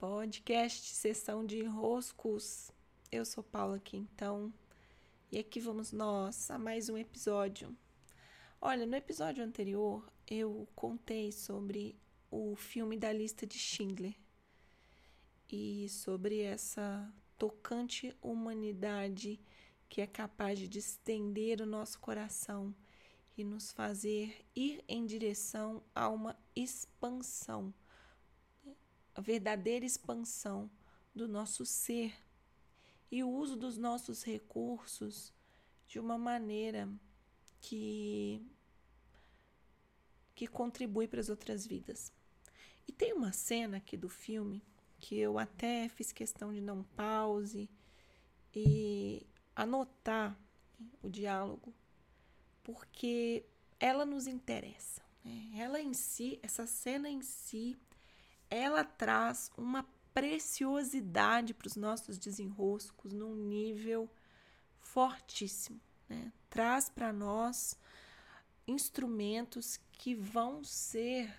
podcast Sessão de Enroscos. Eu sou Paula aqui então, e aqui vamos nós a mais um episódio. Olha, no episódio anterior eu contei sobre o filme da lista de Schindler e sobre essa tocante humanidade que é capaz de distender o nosso coração e nos fazer ir em direção a uma expansão a verdadeira expansão do nosso ser e o uso dos nossos recursos de uma maneira que que contribui para as outras vidas. E tem uma cena aqui do filme que eu até fiz questão de não pause e anotar o diálogo, porque ela nos interessa. Né? Ela em si, essa cena em si, ela traz uma preciosidade para os nossos desenroscos num nível fortíssimo. Né? Traz para nós instrumentos que vão ser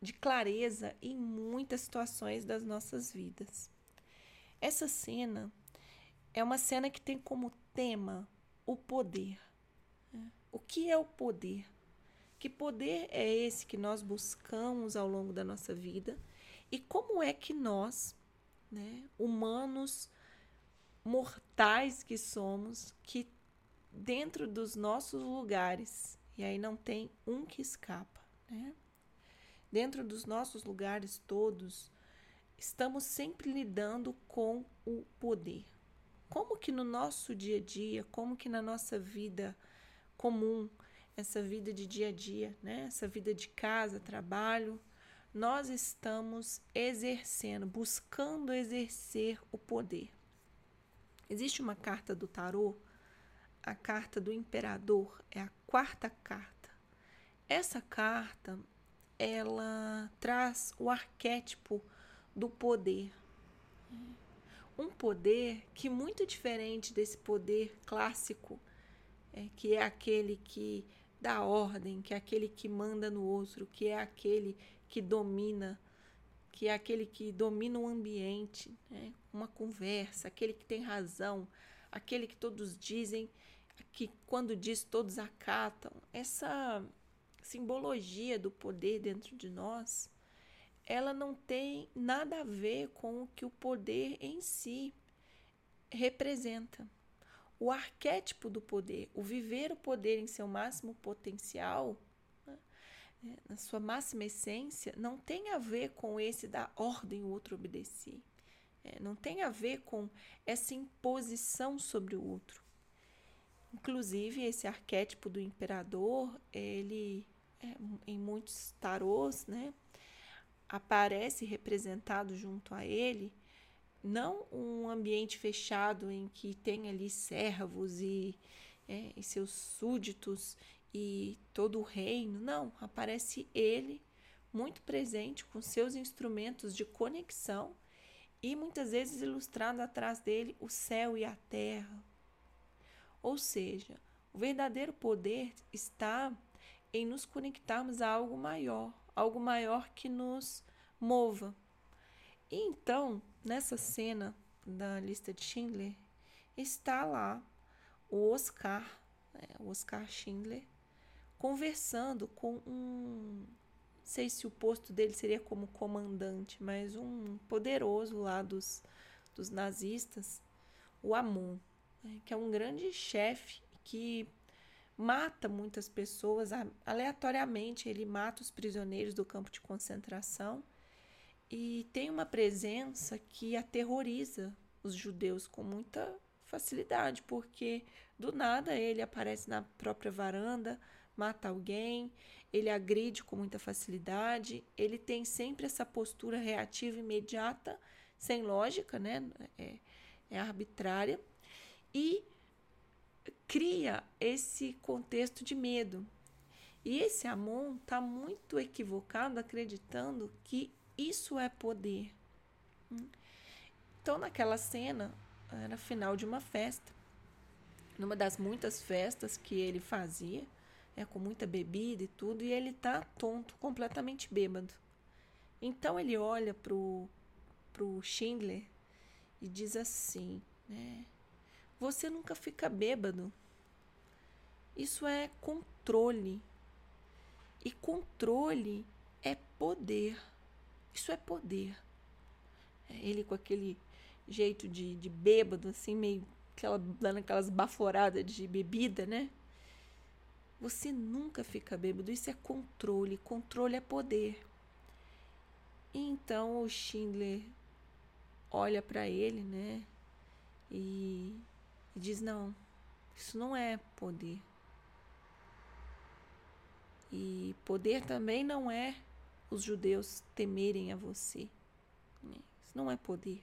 de clareza em muitas situações das nossas vidas. Essa cena é uma cena que tem como tema o poder. Né? O que é o poder? Que poder é esse que nós buscamos ao longo da nossa vida? E como é que nós, né, humanos mortais que somos, que dentro dos nossos lugares, e aí não tem um que escapa, né? Dentro dos nossos lugares todos, estamos sempre lidando com o poder. Como que no nosso dia a dia, como que na nossa vida comum, essa vida de dia a dia, né? essa vida de casa, trabalho, nós estamos exercendo, buscando exercer o poder. Existe uma carta do tarô, a carta do imperador, é a quarta carta. Essa carta, ela traz o arquétipo do poder. Um poder que muito diferente desse poder clássico, é, que é aquele que da ordem, que é aquele que manda no outro, que é aquele que domina, que é aquele que domina o ambiente, né? uma conversa, aquele que tem razão, aquele que todos dizem, que quando diz todos acatam. Essa simbologia do poder dentro de nós, ela não tem nada a ver com o que o poder em si representa o arquétipo do poder, o viver o poder em seu máximo potencial, né, é, na sua máxima essência, não tem a ver com esse da ordem o outro obedecer. É, não tem a ver com essa imposição sobre o outro. Inclusive, esse arquétipo do imperador, ele, é, em muitos tarôs, né, aparece representado junto a ele não um ambiente fechado em que tem ali servos e, é, e seus súditos e todo o reino. Não, aparece ele muito presente com seus instrumentos de conexão e muitas vezes ilustrando atrás dele o céu e a terra. Ou seja, o verdadeiro poder está em nos conectarmos a algo maior, algo maior que nos mova. E então, nessa cena da lista de Schindler, está lá o Oscar, né, o Oscar Schindler, conversando com um. Não sei se o posto dele seria como comandante, mas um poderoso lá dos, dos nazistas, o Amon, né, que é um grande chefe que mata muitas pessoas aleatoriamente. Ele mata os prisioneiros do campo de concentração e tem uma presença que aterroriza os judeus com muita facilidade, porque do nada ele aparece na própria varanda, mata alguém, ele agride com muita facilidade, ele tem sempre essa postura reativa imediata, sem lógica, né? É, é arbitrária, e cria esse contexto de medo. E esse Amon está muito equivocado acreditando que isso é poder. Então, naquela cena, era final de uma festa. Numa das muitas festas que ele fazia, é, com muita bebida e tudo, e ele tá tonto, completamente bêbado. Então ele olha pro, pro Schindler e diz assim, né? Você nunca fica bêbado. Isso é controle. E controle é poder. Isso é poder. É ele com aquele jeito de, de bêbado, assim, meio aquela, dando aquelas baforadas de bebida, né? Você nunca fica bêbado. Isso é controle. Controle é poder. Então o Schindler olha para ele, né? E, e diz: Não, isso não é poder. E poder também não é os judeus temerem a você. Isso não é poder.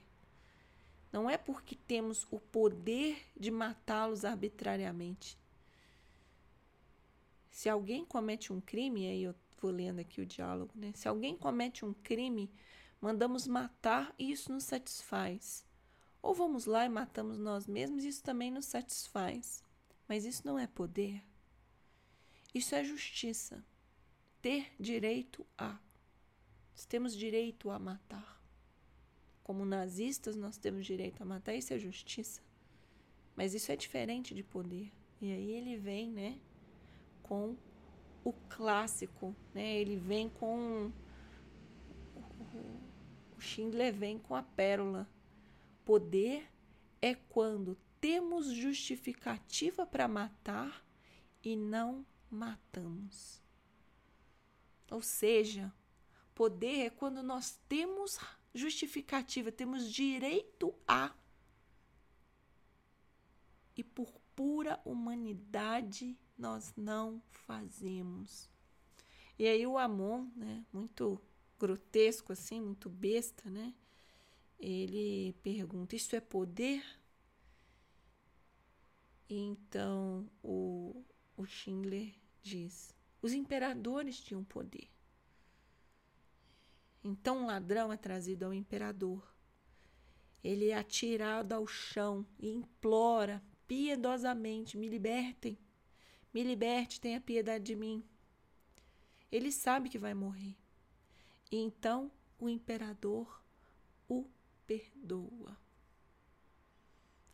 Não é porque temos o poder de matá-los arbitrariamente. Se alguém comete um crime, aí eu vou lendo aqui o diálogo, né? Se alguém comete um crime, mandamos matar e isso nos satisfaz. Ou vamos lá e matamos nós mesmos, e isso também nos satisfaz. Mas isso não é poder. Isso é justiça. Ter direito a. Nós temos direito a matar. Como nazistas, nós temos direito a matar. Isso é justiça. Mas isso é diferente de poder. E aí ele vem, né, com o clássico, né? Ele vem com o Schindler vem com a pérola. Poder é quando temos justificativa para matar e não matamos. Ou seja, poder é quando nós temos justificativa, temos direito a. E por pura humanidade nós não fazemos. E aí o Amon, né, muito grotesco assim, muito besta, né? Ele pergunta: "Isso é poder?" Então o, o Schindler diz: os imperadores tinham poder. Então um ladrão é trazido ao imperador. Ele é atirado ao chão e implora piedosamente: me libertem, me liberte, tenha piedade de mim. Ele sabe que vai morrer. E então o imperador o perdoa.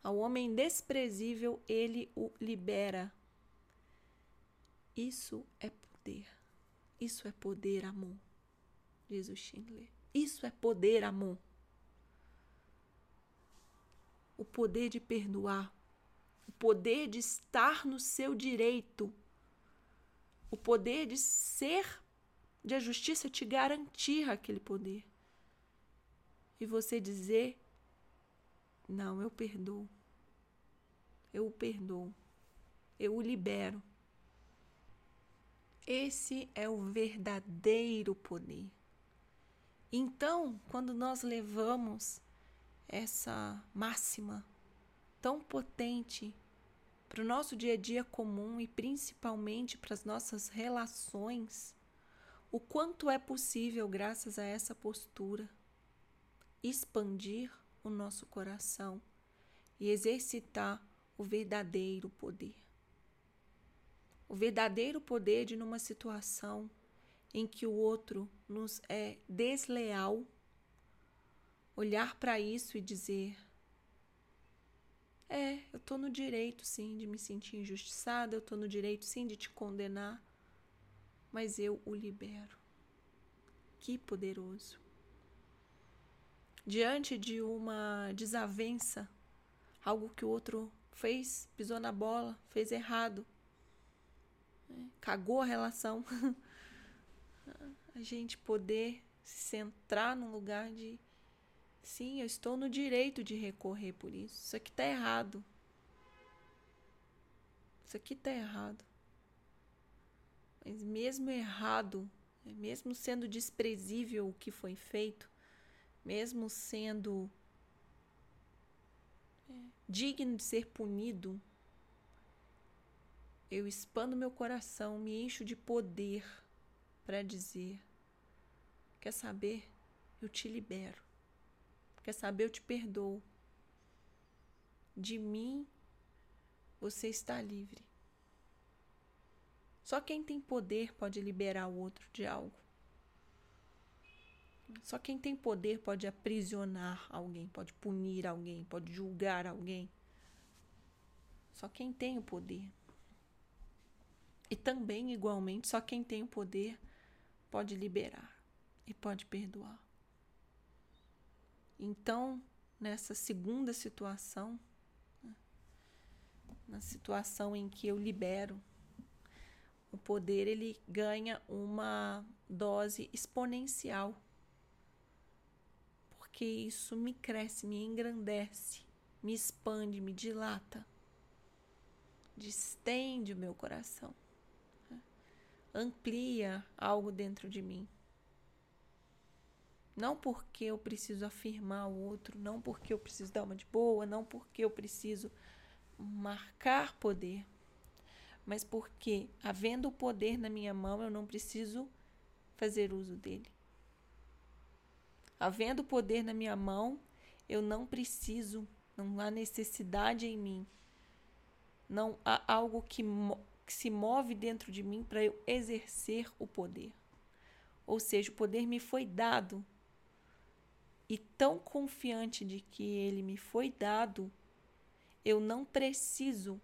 Ao homem desprezível, ele o libera isso é poder. Isso é poder, amor, diz o Schindler. Isso é poder, amor. O poder de perdoar, o poder de estar no seu direito, o poder de ser, de a justiça te garantir aquele poder. E você dizer: Não, eu perdoo. Eu o perdoo. Eu o libero. Esse é o verdadeiro poder. Então, quando nós levamos essa máxima tão potente para o nosso dia a dia comum e principalmente para as nossas relações, o quanto é possível, graças a essa postura, expandir o nosso coração e exercitar o verdadeiro poder. O verdadeiro poder de numa situação em que o outro nos é desleal, olhar para isso e dizer: É, eu estou no direito sim de me sentir injustiçada, eu estou no direito sim de te condenar, mas eu o libero. Que poderoso! Diante de uma desavença, algo que o outro fez, pisou na bola, fez errado, né? Cagou a relação. a gente poder se centrar num lugar de sim, eu estou no direito de recorrer por isso. Isso aqui tá errado. Isso aqui tá errado. Mas mesmo errado, mesmo sendo desprezível o que foi feito, mesmo sendo é, digno de ser punido, eu expando meu coração, me encho de poder para dizer: Quer saber? Eu te libero. Quer saber? Eu te perdoo. De mim, você está livre. Só quem tem poder pode liberar o outro de algo. Só quem tem poder pode aprisionar alguém, pode punir alguém, pode julgar alguém. Só quem tem o poder. E também, igualmente, só quem tem o poder pode liberar e pode perdoar. Então, nessa segunda situação, né, na situação em que eu libero, o poder ele ganha uma dose exponencial. Porque isso me cresce, me engrandece, me expande, me dilata, distende o meu coração, amplia algo dentro de mim. Não porque eu preciso afirmar o outro, não porque eu preciso dar uma de boa, não porque eu preciso marcar poder, mas porque, havendo o poder na minha mão, eu não preciso fazer uso dele. Havendo poder na minha mão, eu não preciso, não há necessidade em mim, não há algo que, que se move dentro de mim para eu exercer o poder. Ou seja, o poder me foi dado e tão confiante de que ele me foi dado, eu não preciso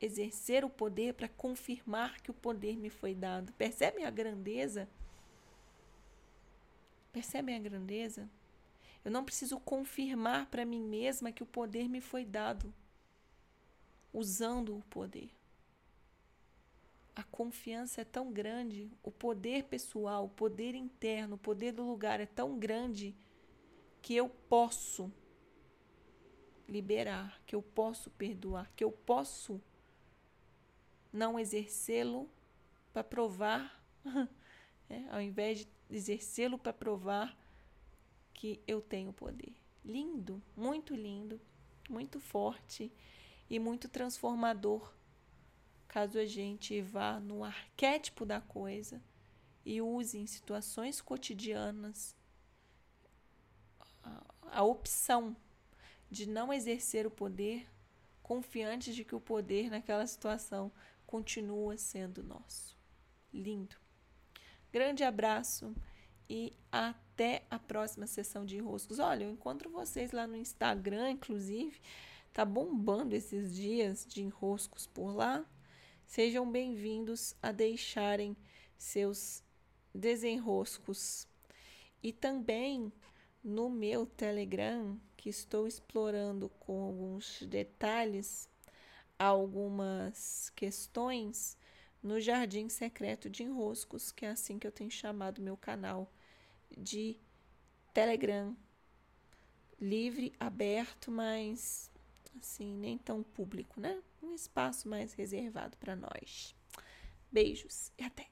exercer o poder para confirmar que o poder me foi dado. Percebem a grandeza? Percebem a grandeza? Eu não preciso confirmar para mim mesma que o poder me foi dado, usando o poder. A confiança é tão grande, o poder pessoal, o poder interno, o poder do lugar é tão grande que eu posso liberar, que eu posso perdoar, que eu posso não exercê-lo para provar, é, ao invés de exercê-lo para provar que eu tenho poder. Lindo, muito lindo, muito forte e muito transformador. Caso a gente vá no arquétipo da coisa e use em situações cotidianas a opção de não exercer o poder, confiante de que o poder naquela situação continua sendo nosso. Lindo. Grande abraço e até a próxima sessão de enroscos. Olha, eu encontro vocês lá no Instagram, inclusive. Tá bombando esses dias de enroscos por lá. Sejam bem-vindos a deixarem seus desenroscos. E também no meu Telegram, que estou explorando com alguns detalhes algumas questões no Jardim Secreto de Enroscos, que é assim que eu tenho chamado meu canal de Telegram. Livre, aberto, mas assim, nem tão público, né? Um espaço mais reservado para nós. Beijos e até!